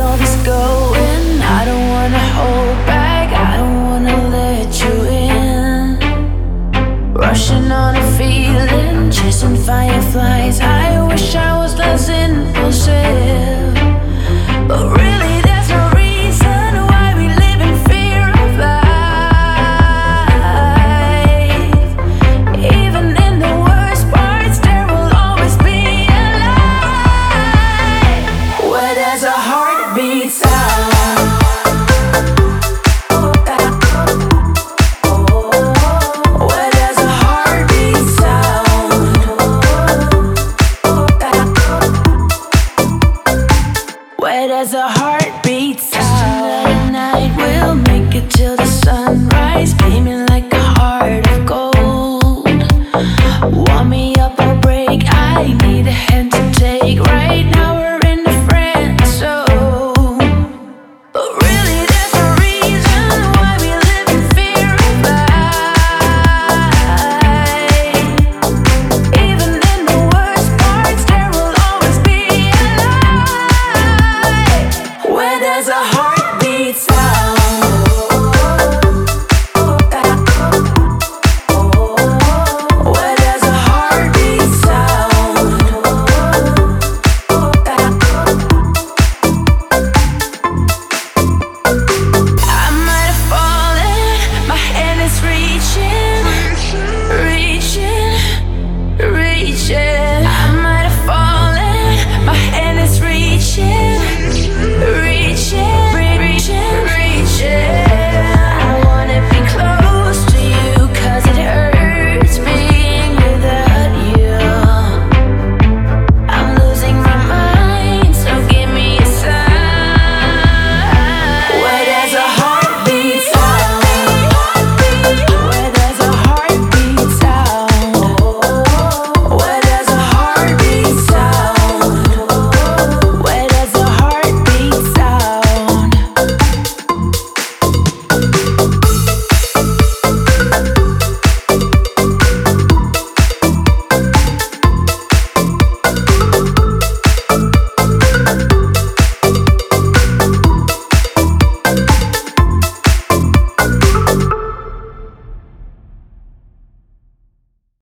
all this going? I don't wanna hold back, I don't wanna let you in. Rushing on a feeling, chasing fireflies. Wet as a heartbeat. Touch another night, we'll make it till the sunrise. Beaming